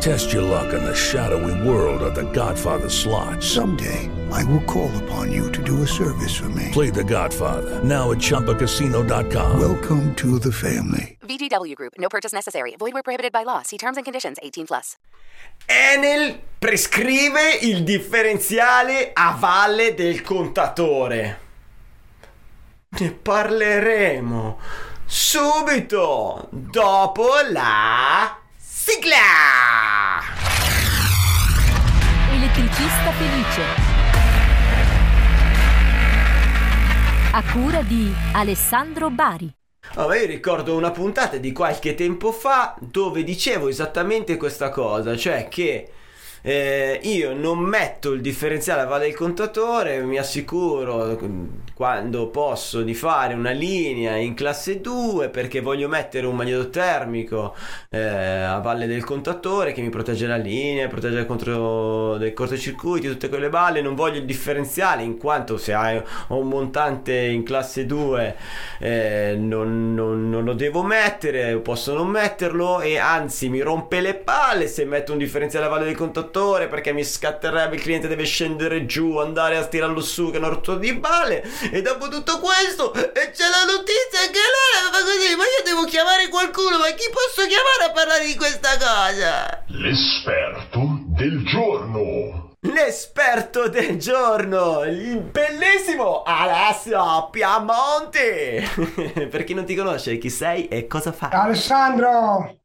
Test your luck in the shadowy world of The Godfather slot. Someday, I will call upon you to do a service for me. Play The Godfather now at ChumbaCasino.com. Welcome to the family. VGW Group. No purchase necessary. Void where prohibited by law. See terms and conditions. 18 plus. Enel prescrive il differenziale a valle del contatore. Ne parleremo subito dopo la sigla. Elettricista felice. A cura di Alessandro Bari. Oh, io ricordo una puntata di qualche tempo fa dove dicevo esattamente questa cosa, cioè che eh, io non metto il differenziale a valle del contatore, mi assicuro quando posso di fare una linea in classe 2 perché voglio mettere un magneto termico eh, a valle del contatore che mi protegge la linea, protegge contro dei cortocircuiti, tutte quelle balle, non voglio il differenziale in quanto se hai un montante in classe 2 eh, non, non, non lo devo mettere, posso non metterlo e anzi mi rompe le palle se metto un differenziale a valle del contatore perché mi scatterebbe il cliente deve scendere giù andare a stirarlo su che è una rottura di balle e dopo tutto questo c'è la notizia che lei fa così ma io devo chiamare qualcuno ma chi posso chiamare a parlare di questa cosa L'esperto del giorno. L'esperto del giorno, il bellissimo Alessio Piamonte. per chi non ti conosce, chi sei e cosa fai? Alessandro,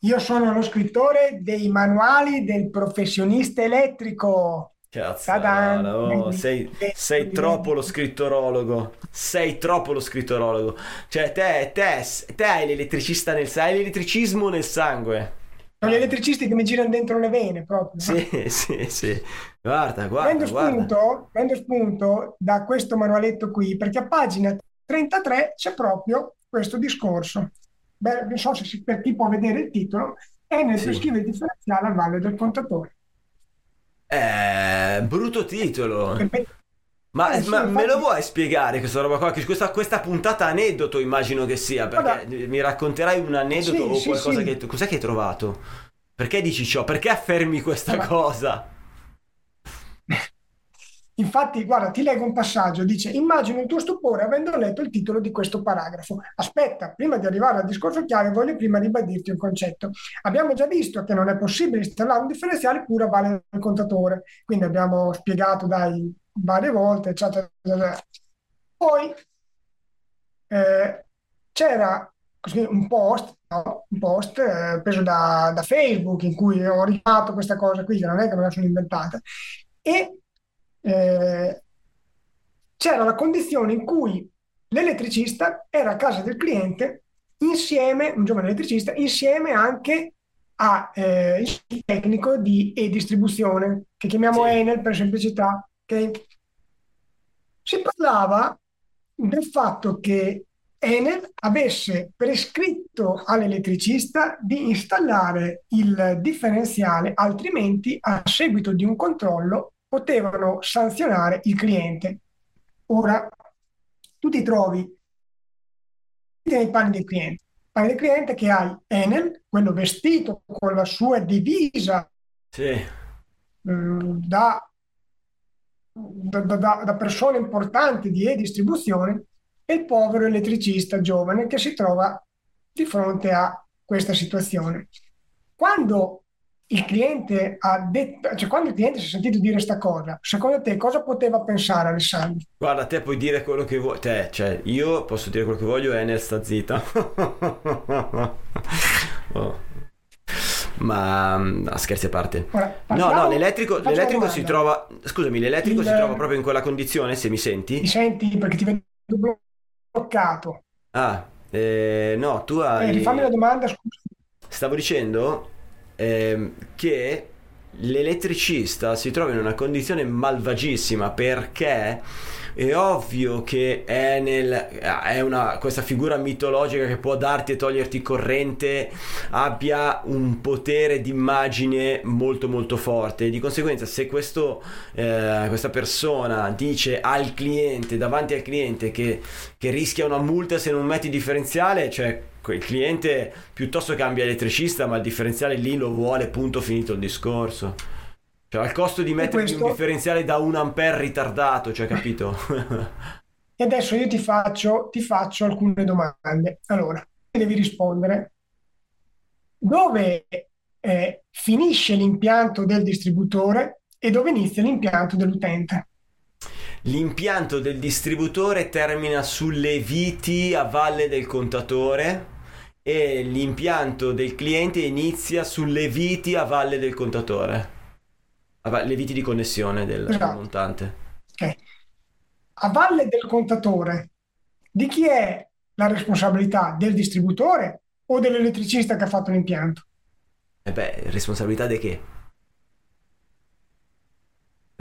io sono lo scrittore dei manuali del professionista elettrico. Cazzo, no, sei, sei troppo lo scrittorologo. Sei troppo lo scrittorologo. Cioè, te, te, te hai l'elettricista nel sangue, hai l'elettricismo nel sangue. Sono gli elettricisti che mi girano dentro le vene proprio. Sì, sì, sì. Guarda, guarda, prendo, guarda. spunto, prendo spunto da questo manualetto qui perché a pagina 33 c'è proprio questo discorso. Beh, non so se si- per chi può vedere il titolo, è nel Sì. prescrive il differenziale a valle del contatore. Eh, brutto titolo. Ma, Eh, ma me lo vuoi spiegare questa roba qua? Questa, questa puntata aneddoto immagino che sia, perché Guarda. mi racconterai un aneddoto Sì, o qualcosa sì. che... Cos'è che hai trovato? Perché dici ciò? Perché affermi questa Ma- cosa? Infatti, guarda, ti leggo un passaggio, dice, immagino il tuo stupore avendo letto il titolo di questo paragrafo. Aspetta, prima di arrivare al discorso chiave, voglio prima ribadirti un concetto. Abbiamo già visto che non è possibile installare un differenziale pure a valle del contatore, quindi abbiamo spiegato dai varie volte, eccetera, eccetera. Poi eh, c'era un post, no? Un post eh, preso da, da Facebook in cui ho rifatto questa cosa qui, non è che me la sono inventata, e eh, c'era la condizione in cui l'elettricista era a casa del cliente insieme, un giovane elettricista, insieme anche a eh, tecnico di e-distribuzione, che chiamiamo Sì. Enel per semplicità. ok? Si parlava del fatto che Enel avesse prescritto all'elettricista di installare il differenziale, altrimenti a seguito di un controllo potevano sanzionare il cliente. Ora, tu ti trovi nei panni del cliente, panni del cliente che hai Enel, quello vestito con la sua divisa Sì. mm, da, da- da- da persone importanti di e-distribuzione e il povero elettricista giovane che si trova di fronte a questa situazione. Quando il cliente ha detto, cioè quando il cliente si è sentito dire questa cosa, secondo te cosa poteva pensare Alessandro? Guarda, te puoi dire quello che vuoi. Te, cioè, io posso dire quello che voglio e Enel sta zitta. Oh. Ma mm, scherzi a parte. Ora, No, no, l'elettrico, l'elettrico si trova. Scusami, l'elettrico Il- si trova proprio in quella condizione, se mi senti? Mi senti perché ti vedo bloccato. Ah, eh, no, tu Eh, hai. rifammi la domanda, scusa. Stavo dicendo ehm, che l'elettricista si trova in una condizione malvagissima perché è ovvio che Enel è una, questa figura mitologica che può darti e toglierti corrente, abbia un potere d'immagine molto molto forte. Di conseguenza, se questo, eh, questa persona dice al cliente, davanti al cliente, che, che rischia una multa se non metti differenziale, cioè il cliente piuttosto cambia elettricista, ma il differenziale lì lo vuole, punto finito il discorso. Cioè, al costo di mettere questo- un differenziale da un ampere ritardato, cioè, capito? E adesso io ti faccio, ti faccio alcune domande. Allora, devi rispondere. Dove eh, finisce l'impianto del distributore e dove inizia l'impianto dell'utente? L'impianto del distributore termina sulle viti a valle del contatore e l'impianto del cliente inizia sulle viti a valle del contatore. Le viti di connessione del Esatto. montante. Ok. A valle del contatore, di chi è la responsabilità? Del distributore o dell'elettricista che ha fatto l'impianto? E beh, responsabilità di che?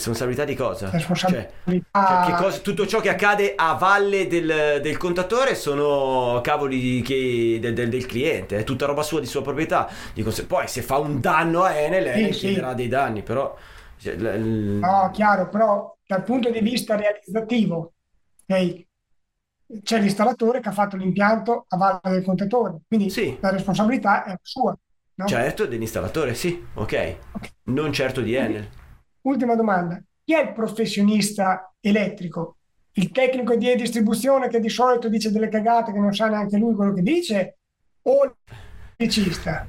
Responsabilità di cosa? Cioè, Responsabilità- cioè, che cosa- tutto ciò che accade a valle del, del contatore sono cavoli che- del, del- del cliente, è tutta roba sua di sua proprietà. Di conse- poi se fa un danno a Enel, Enel sì. chiederà dei danni, però... cioè, l- No, chiaro, però dal punto di vista realizzativo, ok, c'è l'installatore che ha fatto l'impianto a valle del contatore, quindi Sì. la responsabilità è sua, no? Certo, dell'installatore, sì, ok. Ok. Non certo di Enel. Ultima domanda. Chi è il professionista elettrico? Il tecnico di distribuzione che di solito dice delle cagate che non sa neanche lui quello che dice? O l'elettricista?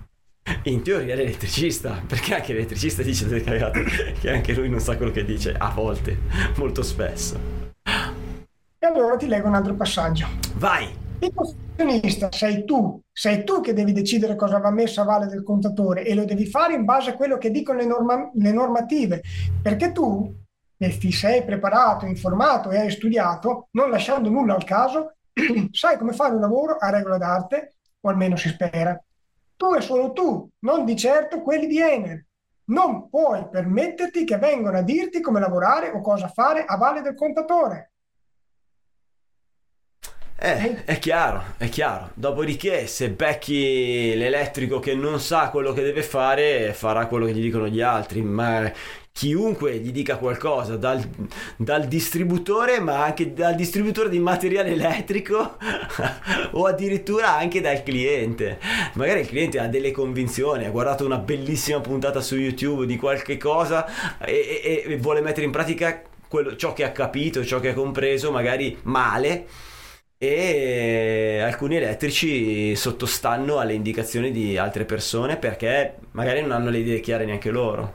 In teoria l'elettricista, perché anche l'elettricista dice delle cagate che anche lui non sa quello che dice, a volte, molto spesso. E allora ti leggo un altro passaggio. Vai! Il professionista sei tu, sei tu che devi decidere cosa va messo a valle del contatore e lo devi fare in base a quello che dicono le, norma- le normative, perché tu che ti sei preparato, informato e hai studiato, non lasciando nulla al caso, sai come fare un lavoro a regola d'arte, o almeno si spera. Tu e solo tu, non di certo quelli di Enel. Non puoi permetterti che vengano a dirti come lavorare o cosa fare a valle del contatore. Eh, è chiaro, è chiaro. Dopodiché, se becchi l'elettrico che non sa quello che deve fare, farà quello che gli dicono gli altri. Ma chiunque gli dica qualcosa, dal, dal distributore, ma anche dal distributore di materiale elettrico, o addirittura anche dal cliente. Magari il cliente ha delle convinzioni, ha guardato una bellissima puntata su YouTube di qualche cosa e, e- e vuole mettere in pratica quello- ciò che ha capito, ciò che ha compreso, magari male e alcuni elettrici sottostanno alle indicazioni di altre persone perché magari non hanno le idee chiare neanche loro.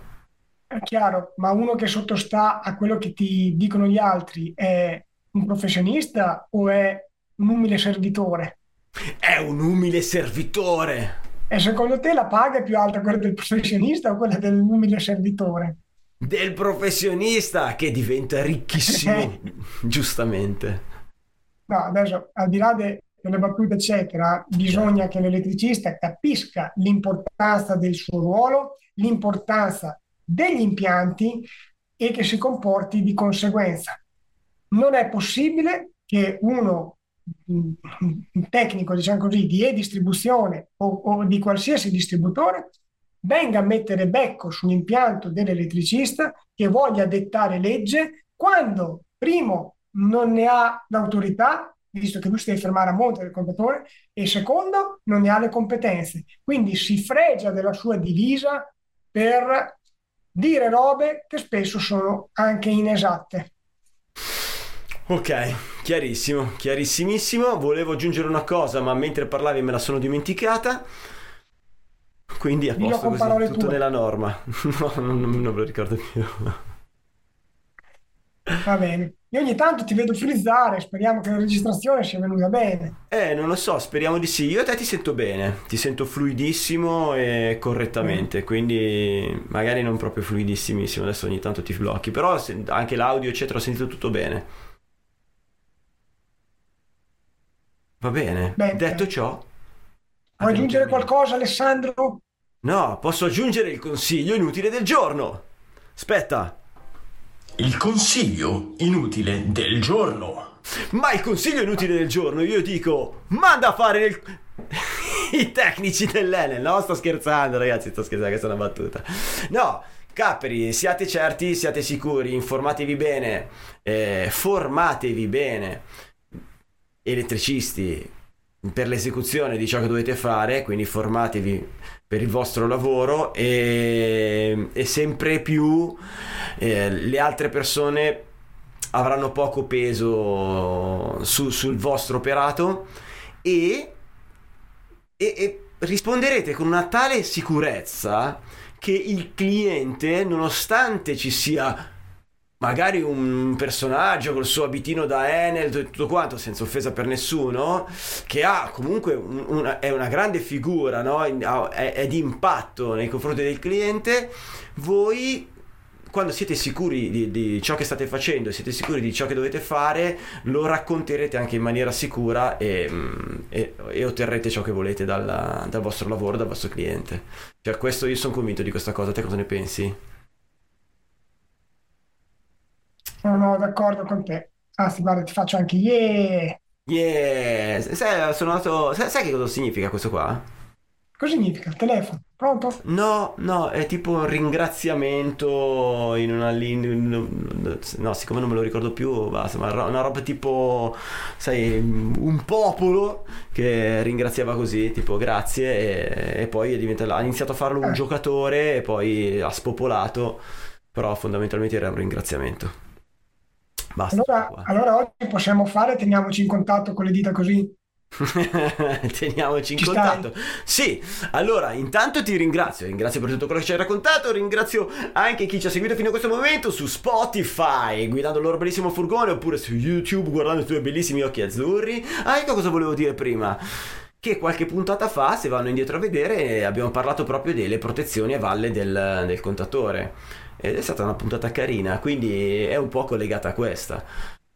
È chiaro, ma uno che sottostà a quello che ti dicono gli altri è un professionista o è un umile servitore? È un umile servitore E secondo te la paga è più alta quella del professionista o quella dell'umile servitore? del professionista che diventa ricchissimo, giustamente. No, adesso al di là de- delle battute, eccetera, bisogna che l'elettricista capisca l'importanza del suo ruolo, l'importanza degli impianti e che si comporti di conseguenza. Non è possibile che uno, un un tecnico, diciamo così, di e-distribuzione o, o di qualsiasi distributore venga a mettere becco sull'impianto dell'elettricista che voglia dettare legge quando, primo, non ne ha l'autorità, visto che lui si deve fermare a monte del contatore, e secondo, non ne ha le competenze. Quindi si fregia della sua divisa per dire robe che spesso sono anche inesatte. Ok, chiarissimo, chiarissimissimo. Volevo aggiungere una cosa, ma mentre parlavi me la sono dimenticata. Quindi a posto così, tutto tue. nella norma. No, non, non me lo ricordo più. Va bene. Io ogni tanto ti vedo frizzare, speriamo che la registrazione sia venuta bene. Eh, non lo so, speriamo di sì. Io e te ti sento bene, ti sento fluidissimo e correttamente, quindi magari non proprio fluidissimissimo, adesso ogni tanto ti blocchi, però anche l'audio eccetera ho sentito tutto bene. Va bene, Bene. detto ciò... Vuoi aggiungere terminato. qualcosa, Alessandro? No, posso aggiungere il consiglio inutile del giorno. Aspetta. Il consiglio inutile del giorno. Ma il consiglio inutile del giorno, io dico, manda a fare il... i tecnici dell'Enel. No, sto scherzando, ragazzi, sto scherzando, questa è una battuta. No, Capri, siate certi, siate sicuri, informatevi bene, eh, formatevi bene, elettricisti, per l'esecuzione di ciò che dovete fare, quindi formatevi per il vostro lavoro e, e sempre più eh, le altre persone avranno poco peso su- sul vostro operato e, e, e risponderete con una tale sicurezza che il cliente, nonostante ci sia magari un personaggio col suo abitino da Enel e tutto quanto, senza offesa per nessuno, che ha comunque un- una, è una grande figura, no? è, è di impatto nei confronti del cliente, voi quando siete sicuri di, di ciò che state facendo siete sicuri di ciò che dovete fare, lo racconterete anche in maniera sicura e, e- e otterrete ciò che volete dalla- dal vostro lavoro, dal vostro cliente. Cioè, questo io sono convinto di questa cosa, te cosa ne pensi? Sono d'accordo con te. Anzi, guarda, ti faccio anche yeah. Yeah, sai, sono andato, sai, sai che cosa significa questo qua? Cosa significa? Telefono. Pronto? No, no, è tipo un ringraziamento in una linea. No, siccome non me lo ricordo più, basta, ma una roba tipo, sai, un popolo che ringraziava così, tipo grazie, e, e poi è diventato- ha iniziato a farlo un Eh. giocatore e poi ha spopolato, però fondamentalmente era un ringraziamento. Basta. Allora, allora oggi possiamo fare, teniamoci in contatto con le dita così. Teniamoci in Ci contatto. Sì, allora intanto ti ringrazio, ringrazio per tutto quello che ci hai raccontato, ringrazio anche chi ci ha seguito fino a questo momento su Spotify, guidando il loro bellissimo furgone, oppure su YouTube guardando i tuoi bellissimi occhi azzurri. Ah, ecco cosa volevo dire prima. Che qualche puntata fa, se vanno indietro a vedere, abbiamo parlato proprio delle protezioni a valle del, del contatore. Ed è stata una puntata carina, quindi è un po' collegata a questa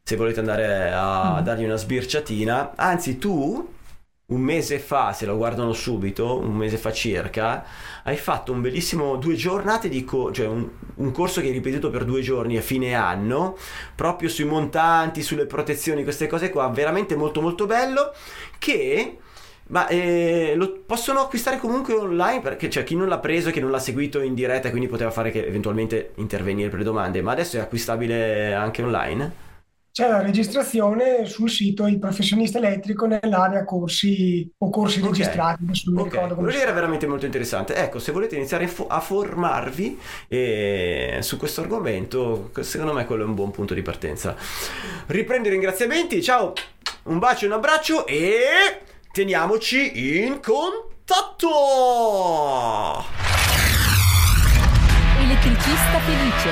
se volete andare a dargli una sbirciatina. Anzi, tu un mese fa, se lo guardano subito, un mese fa circa, hai fatto un bellissimo due giornate di co- cioè un, un corso che hai ripetuto per due giorni a fine anno, proprio sui montanti, sulle protezioni, queste cose qua, veramente molto molto bello, che ma eh, lo possono acquistare comunque online perché c'è chi non l'ha preso che non l'ha seguito in diretta e quindi poteva fare che eventualmente intervenire per le domande, ma adesso è acquistabile anche online? C'è la registrazione sul sito Il professionista elettrico nell'area corsi o corsi Ok. registrati. Adesso non mi Ok, ricordo come quello era veramente molto interessante. Ecco, se volete iniziare fo- a formarvi eh, su questo argomento, secondo me quello è un buon punto di partenza. Riprendo i ringraziamenti, ciao, un bacio un abbraccio e teniamoci in contatto! Elettricista felice.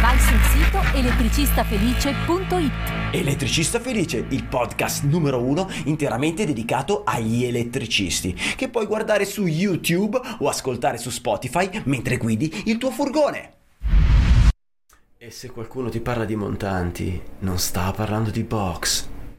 Vai sul sito elettricistafelice.it. Elettricista Felice, il podcast numero uno interamente dedicato agli elettricisti, che puoi guardare su YouTube o ascoltare su Spotify mentre guidi il tuo furgone. E se qualcuno ti parla di montanti, non sta parlando di box.